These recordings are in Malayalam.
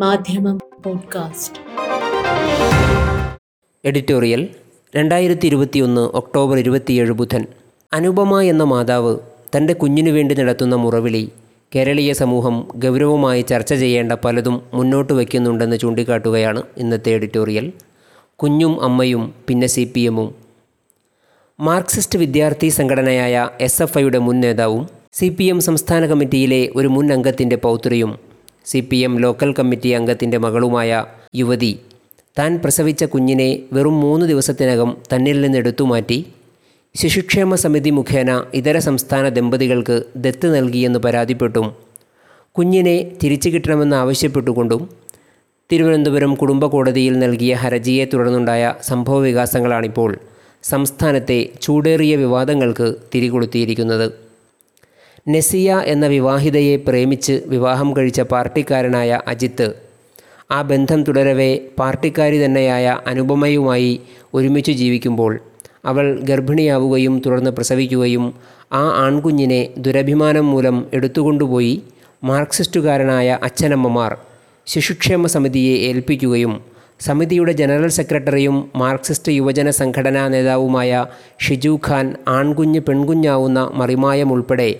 മാധ്യമം പോഡ്കാസ്റ്റ്. എഡിറ്റോറിയൽ രണ്ടായിരത്തി ഇരുപത്തിയൊന്ന് ഒക്ടോബർ ഇരുപത്തിയേഴ് ബുധൻ. അനുപമ എന്ന മാതാവ് തന്റെ കുഞ്ഞിനു വേണ്ടി നടത്തുന്ന മുറവിളി കേരളീയ സമൂഹം ഗൗരവമായി ചർച്ച ചെയ്യേണ്ട പലതും മുന്നോട്ട് വയ്ക്കുന്നുണ്ടെന്ന് ചൂണ്ടിക്കാട്ടുകയാണ് ഇന്നത്തെ എഡിറ്റോറിയൽ. കുഞ്ഞും അമ്മയും പിന്നെ സി പി എമ്മും മാർക്സിസ്റ്റ് വിദ്യാർത്ഥി സംഘടനയായ എസ് എഫ് ഐയുടെ മുൻ നേതാവും സി പി എം സംസ്ഥാന കമ്മിറ്റിയിലെ ഒരു മുൻ അംഗത്തിന്റെ പൗത്രിയും C P M local committee അംഗത്തിന്റെ മകളുമായ യുവതി. താൻ പ്രസവിച്ച കുഞ്ഞിനെ വെറും മൂന്ന് ദിവസത്തിനകം തന്നിൽ നിന്ന് എടുത്തുമാറ്റി ശിശുക്ഷേമ സമിതി മുഖേന ഇതര സംസ്ഥാന ദമ്പതികൾക്ക് ദത്ത് നൽകിയെന്ന് പരാതിപ്പെട്ടും. കുഞ്ഞിനെ തിരിച്ചു കിട്ടണമെന്ന് ആവശ്യപ്പെട്ടുകൊണ്ടും തിരുവനന്തപുരം കുടുംബ കോടതിയിൽ നൽകിയ ഹർജിയെ തുടർന്നുണ്ടായ സംഭവ വികാസങ്ങളാണിപ്പോൾ സംസ്ഥാനത്തെ ചൂടേറിയ വിവാദങ്ങൾക്ക് തിരികൊളുത്തിയിരിക്കുന്നത്. നെസിയ എന്ന വിവാഹിതയെ പ്രേമിച്ച് വിവാഹം കഴിച്ച പാർട്ടിക്കാരനായ അജിത്ത് ആ ബന്ധം തുടരവേ പാർട്ടിക്കാരി തന്നെയായ അനുപമയുമായി ഒരുമിച്ച് ജീവിക്കുമ്പോൾ അവൾ ഗർഭിണിയാവുകയും തുടർന്ന് പ്രസവിക്കുകയും ആ ആൺകുഞ്ഞിനെ ദുരഭിമാനം മൂലം എടുത്തുകൊണ്ടുപോയി മാർക്സിസ്റ്റുകാരനായ അച്ഛനമ്മമാർ ശിശുക്ഷേമ സമിതിയെ ഏൽപ്പിക്കുകയും സമിതിയുടെ ജനറൽ സെക്രട്ടറിയും മാർക്സിസ്റ്റ് യുവജന സംഘടനാ നേതാവുമായ ഷിജു ഖാൻ ആൺകുഞ്ഞ് പെൺകുഞ്ഞാവുന്ന മറിമായം ഉൾപ്പെടെ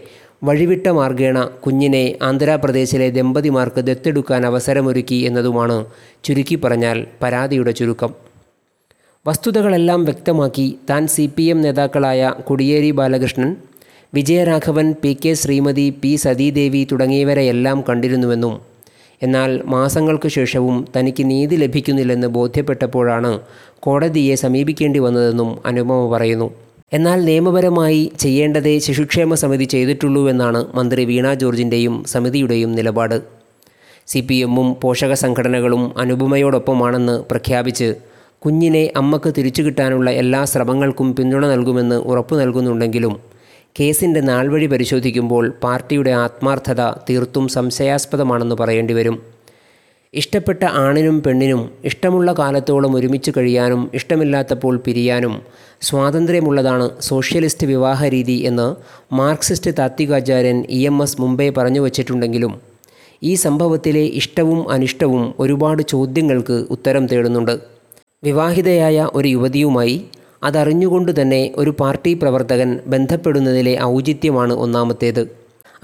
വഴിവിട്ട മാർഗേണ കുഞ്ഞിനെ ആന്ധ്രാപ്രദേശിലെ ദമ്പതിമാർക്ക് ദത്തെടുക്കാൻ അവസരമൊരുക്കി എന്നതുമാണ് ചുരുക്കി പറഞ്ഞാൽ പരാതിയുടെ ചുരുക്കം. വസ്തുതകളെല്ലാം വ്യക്തമാക്കി താൻ സി പി എം നേതാക്കളായ Kodiyeri Balakrishnan Vijayaraghavan P K Sreemathi P Sathidevi തുടങ്ങിയവരെയെല്ലാം കണ്ടിരുന്നുവെന്നും എന്നാൽ മാസങ്ങൾക്ക് ശേഷവും തനിക്ക് നീതി ലഭിക്കുന്നില്ലെന്ന് ബോധ്യപ്പെട്ടപ്പോഴാണ് കോടതിയെ സമീപിക്കേണ്ടി വന്നതെന്നും അനുപമ പറയുന്നു. എന്നാൽ നിയമപരമായി ചെയ്യേണ്ടതേ ശിശുക്ഷേമ സമിതി ചെയ്തിട്ടുള്ളൂ എന്നാണ് മന്ത്രി വീണ ജോർജിന്റെയും സമിതിയുടെയും നിലപാട്. സി പി എമ്മും പോഷക സംഘടനകളും അനുപമയോടൊപ്പമാണെന്ന് പ്രഖ്യാപിച്ച് കുഞ്ഞിനെ അമ്മയ്ക്ക് തിരിച്ചു കിട്ടാനുള്ള എല്ലാ ശ്രമങ്ങൾക്കും പിന്തുണ നൽകുമെന്ന് ഉറപ്പു നൽകുന്നുണ്ടെങ്കിലും കേസിന്റെ നാൾവഴി പരിശോധിക്കുമ്പോൾ പാർട്ടിയുടെ ആത്മാർത്ഥത തീർത്തും സംശയാസ്പദമാണെന്ന് പറയേണ്ടി വരും ഇഷ്ടപ്പെട്ട ആണിനും പെണ്ണിനും ഇഷ്ടമുള്ള കാലത്തോളം ഒരുമിച്ച് കഴിയാനും ഇഷ്ടമില്ലാത്തപ്പോൾ പിരിയാനും സ്വാതന്ത്ര്യമുള്ളതാണ് സോഷ്യലിസ്റ്റ് വിവാഹ രീതി എന്ന് മാർക്സിസ്റ്റ് താത്വികാചാര്യൻ ഇ എം എസ് മുംബൈ പറഞ്ഞു വച്ചിട്ടുണ്ടെങ്കിലും ഈ സംഭവത്തിലെ ഇഷ്ടവും അനിഷ്ടവും ഒരുപാട് ചോദ്യങ്ങൾക്ക് ഉത്തരം തേടുന്നുണ്ട്. വിവാഹിതയായ ഒരു യുവതിയുമായി അതറിഞ്ഞുകൊണ്ട് തന്നെ ഒരു പാർട്ടി പ്രവർത്തകൻ ബന്ധപ്പെടുന്നതിലെ ഔചിത്യമാണ് ഒന്നാമത്തേത്.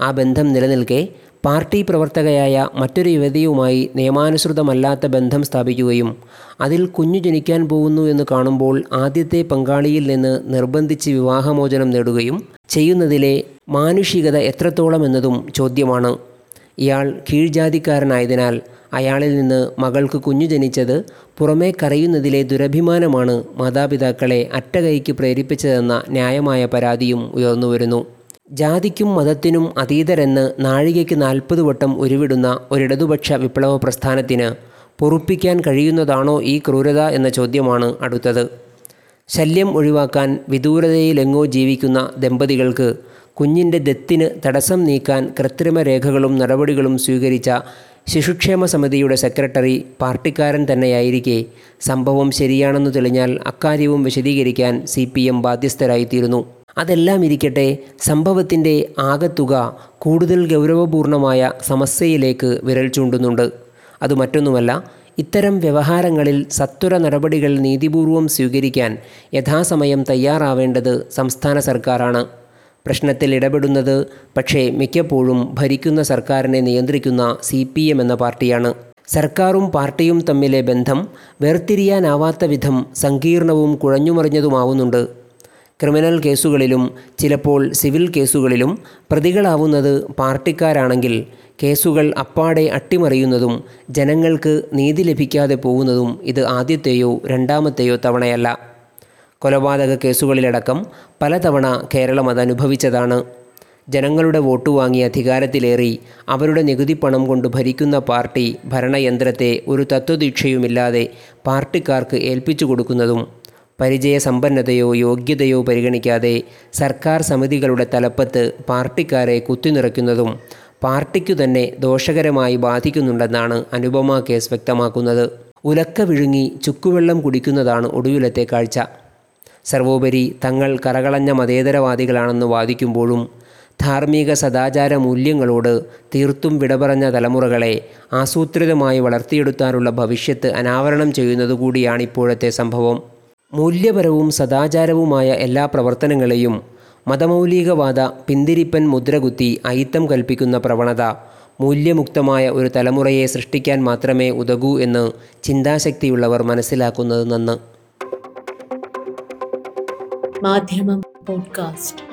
ആ ബന്ധം നിലനിൽക്കെ പാർട്ടി പ്രവർത്തകയായ മറ്റൊരു യുവതിയുമായി നിയമാനുസൃതമല്ലാത്ത ബന്ധം സ്ഥാപിക്കുകയും അതിൽ കുഞ്ഞു ജനിക്കാൻ പോകുന്നു എന്ന് കാണുമ്പോൾ ആദ്യത്തെ പങ്കാളിയിൽ നിന്ന് നിർബന്ധിച്ച് വിവാഹമോചനം നേടുകയും ചെയ്യുന്നതിലെ മാനുഷികത എത്രത്തോളം എന്നതും ചോദ്യമാണ്. ഇയാൾ കീഴ്ജാതിക്കാരനായതിനാൽ അയാളിൽ നിന്ന് മകൾക്ക് കുഞ്ഞു ജനിച്ചത് പുറമേ കരയുന്നതിലെ ദുരഭിമാനമാണ് മാതാപിതാക്കളെ അറ്റകൈക്ക് പ്രേരിപ്പിച്ചതെന്ന ന്യായമായ പരാതിയും ഉയർന്നുവരുന്നു. ജാതിക്കും മതത്തിനും അതീതരെന്ന് നാഴികയ്ക്ക് നാൽപ്പത് വട്ടം ഉരുവിടുന്ന ഒരിടതുപക്ഷ വിപ്ലവ പ്രസ്ഥാനത്തിന് പൊറുപ്പിക്കാൻ കഴിയുന്നതാണോ ഈ ക്രൂരത എന്ന ചോദ്യമാണ് അടുത്തത്. ശല്യം ഒഴിവാക്കാൻ വിദൂരതയിലെങ്ങോ ജീവിക്കുന്ന ദമ്പതികൾക്ക് കുഞ്ഞിന്റെ ദത്തിന് തടസ്സം നീക്കാൻ കൃത്രിമ രേഖകളും നടപടികളും സ്വീകരിച്ച ശിശുക്ഷേമ സമിതിയുടെ സെക്രട്ടറി പാർട്ടിക്കാരൻ തന്നെയായിരിക്കെ സംഭവം ശരിയാണെന്ന് തെളിഞ്ഞാൽ അക്കാര്യവും വിശദീകരിക്കാൻ സി പി എം ബാധ്യസ്ഥരായിത്തീരുന്നു. അതെല്ലാം ഇരിക്കട്ടെ. സംഭവത്തിന്റെ ആകത്തുക കൂടുതൽ ഗൗരവപൂർണമായ സമസ്യയിലേക്ക് വിരൽ ചൂണ്ടുന്നുണ്ട്. അത് മറ്റൊന്നുമല്ല ഇത്തരം വ്യവഹാരങ്ങളിൽ സത്വര നടപടികൾ നീതിപൂർവം സ്വീകരിക്കാൻ യഥാസമയം തയ്യാറാവേണ്ടത് സംസ്ഥാന സർക്കാരാണ്. പ്രശ്നത്തിൽ ഇടപെടുന്നത് പക്ഷേ മിക്കപ്പോഴും ഭരിക്കുന്ന സർക്കാരിനെ നിയന്ത്രിക്കുന്ന സി എന്ന പാർട്ടിയാണ്. സർക്കാരും പാർട്ടിയും തമ്മിലെ ബന്ധം വേർതിരിയാനാവാത്ത വിധം സങ്കീർണവും കുഴഞ്ഞുമറിഞ്ഞതുമാവുന്നുണ്ട്. ക്രിമിനൽ കേസുകളിലും ചിലപ്പോൾ സിവിൽ കേസുകളിലും പ്രതികളാവുന്നത് പാർട്ടിക്കാരാണെങ്കിൽ കേസുകൾ അപ്പാടെ അട്ടിമറിയുന്നതും ജനങ്ങൾക്ക് നീതി ലഭിക്കാതെ പോകുന്നതും ഇത് ആദ്യത്തെയോ രണ്ടാമത്തെയോ തവണയല്ല. കൊലപാതക കേസുകളിലടക്കം പലതവണ കേരളം അത് അനുഭവിച്ചതാണ് ജനങ്ങളുടെ വോട്ട് വാങ്ങി അധികാരത്തിലേറി അവരുടെ നികുതി പണം കൊണ്ട് ഭരിക്കുന്ന പാർട്ടി ഭരണയന്ത്രത്തെ ഒരു തത്വദീക്ഷയുമില്ലാതെ പാർട്ടിക്കാർക്ക് ഏൽപ്പിച്ചു കൊടുക്കുന്നതും പരിചയസമ്പന്നതയോ യോഗ്യതയോ പരിഗണിക്കാതെ സർക്കാർ സമിതികളുടെ തലപ്പത്ത് പാർട്ടിക്കാരെ കുത്തിനിറയ്ക്കുന്നതും പാർട്ടിക്കു തന്നെ ദോഷകരമായി ബാധിക്കുന്നുണ്ടെന്നാണ് അനുപമ കേസ് വ്യക്തമാക്കുന്നത്. ഉലക്ക വിഴുങ്ങി ചുക്കുവെള്ളം കുടിക്കുന്നതാണ് ഒടുവിലത്തെ കാഴ്ച. സർവോപരി തങ്ങൾ കരകളഞ്ഞ മതേതരവാദികളാണെന്ന് വാദിക്കുമ്പോഴും ധാർമ്മിക സദാചാര മൂല്യങ്ങളോട് തീർത്തും വിടപറഞ്ഞ തലമുറകളെ ആസൂത്രിതമായി വളർത്തിയെടുത്താനുള്ള ഭവിഷ്യത്ത് അനാവരണം ചെയ്യുന്നതുകൂടിയാണ് ഇപ്പോഴത്തെ സംഭവം. മൂല്യപരവും സദാചാരവുമായ എല്ലാ പ്രവർത്തനങ്ങളെയും മതമൗലികവാദ പിന്തിരിപ്പൻ മുദ്രകുത്തി അയിത്തം കൽപ്പിക്കുന്ന പ്രവണത മൂല്യമുക്തമായ ഒരു തലമുറയെ സൃഷ്ടിക്കാൻ മാത്രമേ ഉതകൂ എന്ന് ചിന്താശക്തിയുള്ളവർ മനസ്സിലാക്കുന്നത് നന്ന്. മാധ്യമം പോഡ്കാസ്റ്റ്.